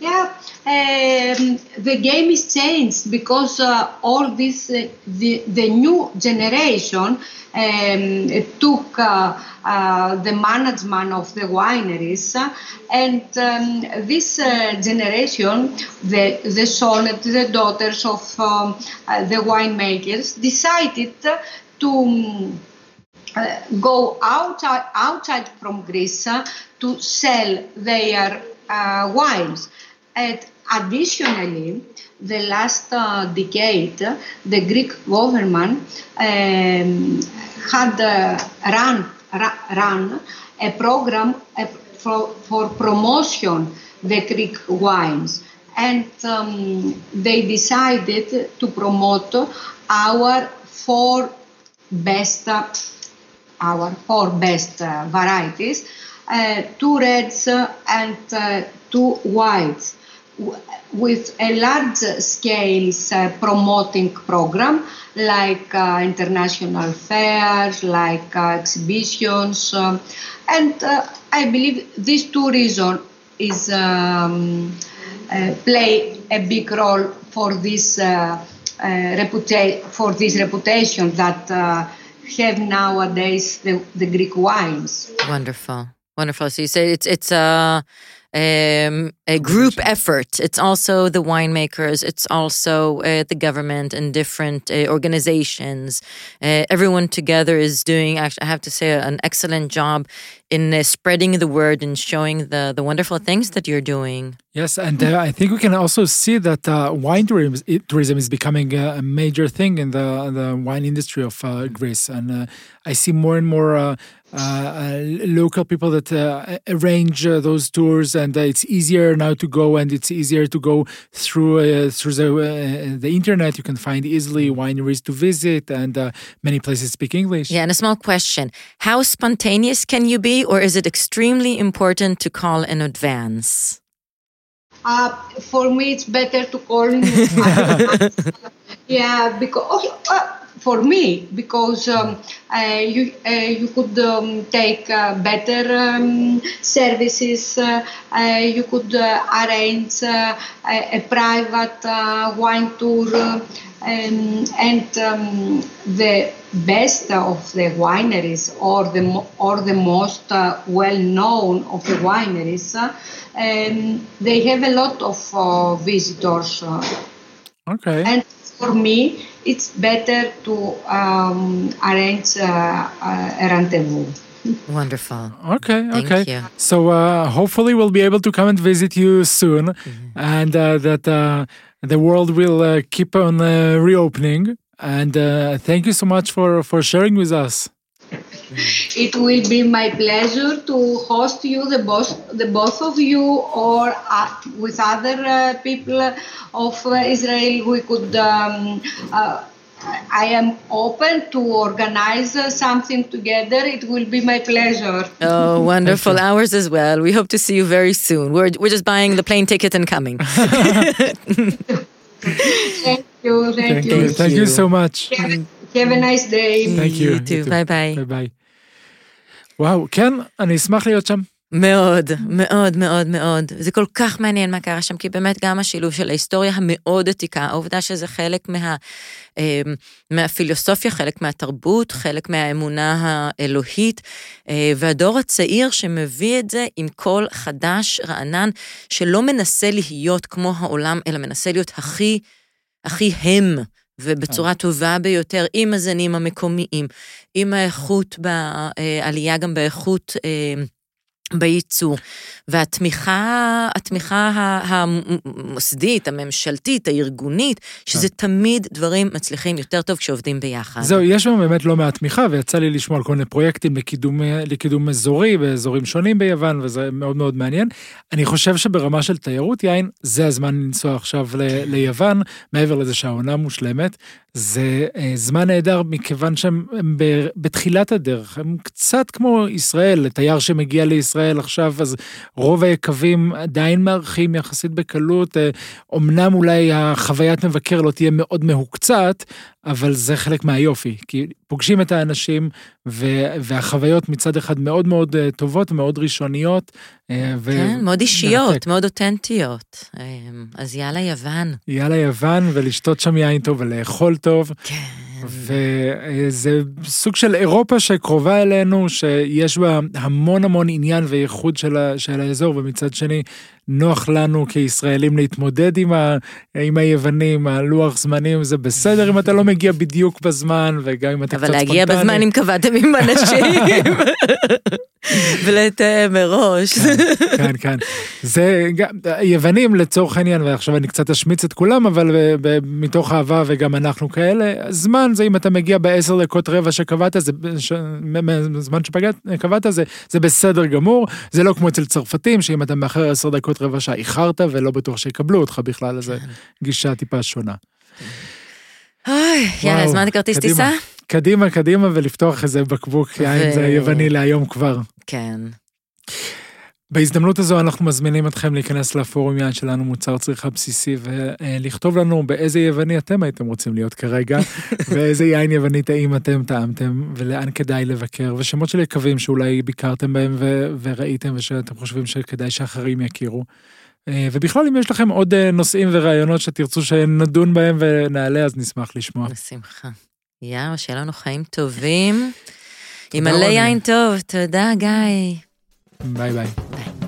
Yeah, um, the game is changed because uh, all this, uh, the, the new generation um, took uh, uh, the management of the wineries, uh, and um, this uh, generation, the, the son, the daughters of um, the winemakers, decided to. um, go outside, outside from Greece to sell their wines. And additionally, the last uh, decade, the Greek government um, had uh, run, run a program uh, for, for promotion the Greek wines. And um, they decided to promote our four best uh, our four best varieties, uh, two reds and uh, two whites, with a large scale uh, promoting program like uh, international fairs, like uh, exhibitions, um, and uh, I believe these two reasons is um, uh, play a big role for this uh, uh, reputa- for this reputation that have nowadays the, the Greek wines. Wonderful, wonderful. So you say it's it's a um, a group effort. It's also the winemakers. It's also uh, the government and different uh, organizations. Uh, everyone together is doing. Actually, I have to say, an excellent job in uh, spreading the word and showing the the wonderful things that you're doing. Yes, and uh, I think we can also see that uh, wine tourism, is becoming a, major thing in the the wine industry of uh, Greece, and uh, I see more and more uh, uh, local people that arrange those tours, and it's easier now to go, and it's easier to go through through the the internet. You can find easily wineries to visit, and many places speak English. Yeah, and a small question: How spontaneous can you be, or is it extremely important to call in advance? Uh, for me, it's better to call. yeah, because uh, for me, because um, uh, you uh, you could um, take uh, better um, services. Uh, uh, you could uh, arrange a, private wine tour. um, and um, the best of the wineries, or the or the most uh, well known of the wineries, um, they have a lot of visitors. Okay. and for me, it's better to um, arrange uh, uh, a rendezvous. Wonderful. Okay, Thank okay. you. So uh, hopefully we'll be able to come and visit you soon, Mm-hmm. and uh, that uh, the world will uh, keep on uh, reopening. And uh, thank you so much for for sharing with us. Mm. it will be my pleasure to host you, the both, the both of you, or uh, with other uh, people of uh, Israel. We could. Um, uh, I am open to organize uh, something together. It will be my pleasure. Oh, wonderful. Ours as well. We hope to see you very soon. We're, we're just buying the plane ticket and coming. thank you. Thank, thank you. you. Thank you so much. Have, have a nice day. Thank you. You too. Bye bye. Bye bye. וואו, כן, אני אשמח להיות שם. מאוד, מאוד, מאוד, מאוד. זה כל כך מעניין מה קרה שם, כי באמת גם השילוב של ההיסטוריה המאוד עתיקה, העובדה שזה חלק מה, אה, מהפילוסופיה, חלק מהתרבות, חלק מהאמונה האלוהית, אה, והדור הצעיר שמביא את זה עם קול חדש, רענן, שלא מנסה להיות כמו העולם, אלא מנסה להיות הכי, הכי הם. ובצורה טובה ביותר, עם הזנים המקומיים, עם האיכות, בעלייה גם באיכות בייצוא. והתמיכה, התמיכה המוסדית, הממשלתית, הארגונית, שזה תמיד דברים מצליחים יותר טוב כשעובדים ביחד. זהו, יש שם באמת לא מעט תמיכה, ויצא לי לשמוע על כל מיני פרויקטים לקידום, לקידום אזורי באזורים שונים ביוון, וזה מאוד מאוד מעניין. אני חושב שברמה של תיירות יין, זה הזמן לנסוע עכשיו ל, ליוון, מעבר לזה שהעונה מושלמת. זה אה, זמן נהדר מכיוון שהם בתחילת הדרך, הם קצת כמו ישראל, לתייר שמגיע לישראל עכשיו, אז רוב היקבים עדיין מארחים יחסית בקלות, אה, אמנם אולי החוויית מבקר לא תהיה מאוד מהוקצת, אבל זה חלק מהיופי, כי פוגשים את האנשים ו- והחוויות מצד אחד מאוד מאוד אה, טובות ומאוד ראשוניות. אה, ו- כן, מאוד אישיות, מרתק. מאוד אותנטיות. אז יאללה יוון. יאללה יוון ולשתות שם יין טוב ולאכול טוב. כן. וזה סוג של אירופה שקרובה אלינו, שיש בה המון המון עניין וייחוד של, ה, של האזור, ומצד שני נוח לנו כישראלים להתמודד עם, ה, עם היוונים, הלוח זמנים, זה בסדר אם אתה לא מגיע בדיוק בזמן, וגם אם אתה קצת אבל ספונטני. להגיע בזמן אם קבעתם עם אנשים. ולתאם מראש. כן, כן. זה גם, היוונים לצורך העניין, ועכשיו אני קצת אשמיץ את כולם, אבל ב, ב, מתוך אהבה וגם אנחנו כאלה, זמן זה אם אתה מגיע בעשר דקות רבע שקבעת, זה, ש, זמן שקבעת זה, זה בסדר גמור, זה לא כמו אצל צרפתים, שאם אתה מאחר עשר דקות רבע שעה איחרת ולא בטוח שיקבלו אותך בכלל, אז זה גישה טיפה שונה. אוי, יאללה, הזמנת כרטיס. טיסה? קדימה, קדימה, ולפתוח איזה בקבוק יין, זה יווני להיום כבר. כן. בהזדמנות הזו אנחנו מזמינים אתכם להיכנס לפורום יין שלנו מוצר צריכה בסיסי ולכתוב לנו באיזה יווני אתם הייתם רוצים להיות כרגע ואיזה יין יווני טעים אתם טעמתם ולאן כדאי לבקר ושמות של יקבים שאולי ביקרתם בהם ו- וראיתם ושאתם חושבים שכדאי שאחרים יכירו. אה, ובכלל אם יש לכם עוד אה, נושאים ורעיונות שתרצו שנדון בהם ונעלה אז נשמח לשמוע. בשמחה. יאללה, שיהיה לנו חיים טובים. עם מלא. יין טוב, תודה גיא. ביי ביי. ביי.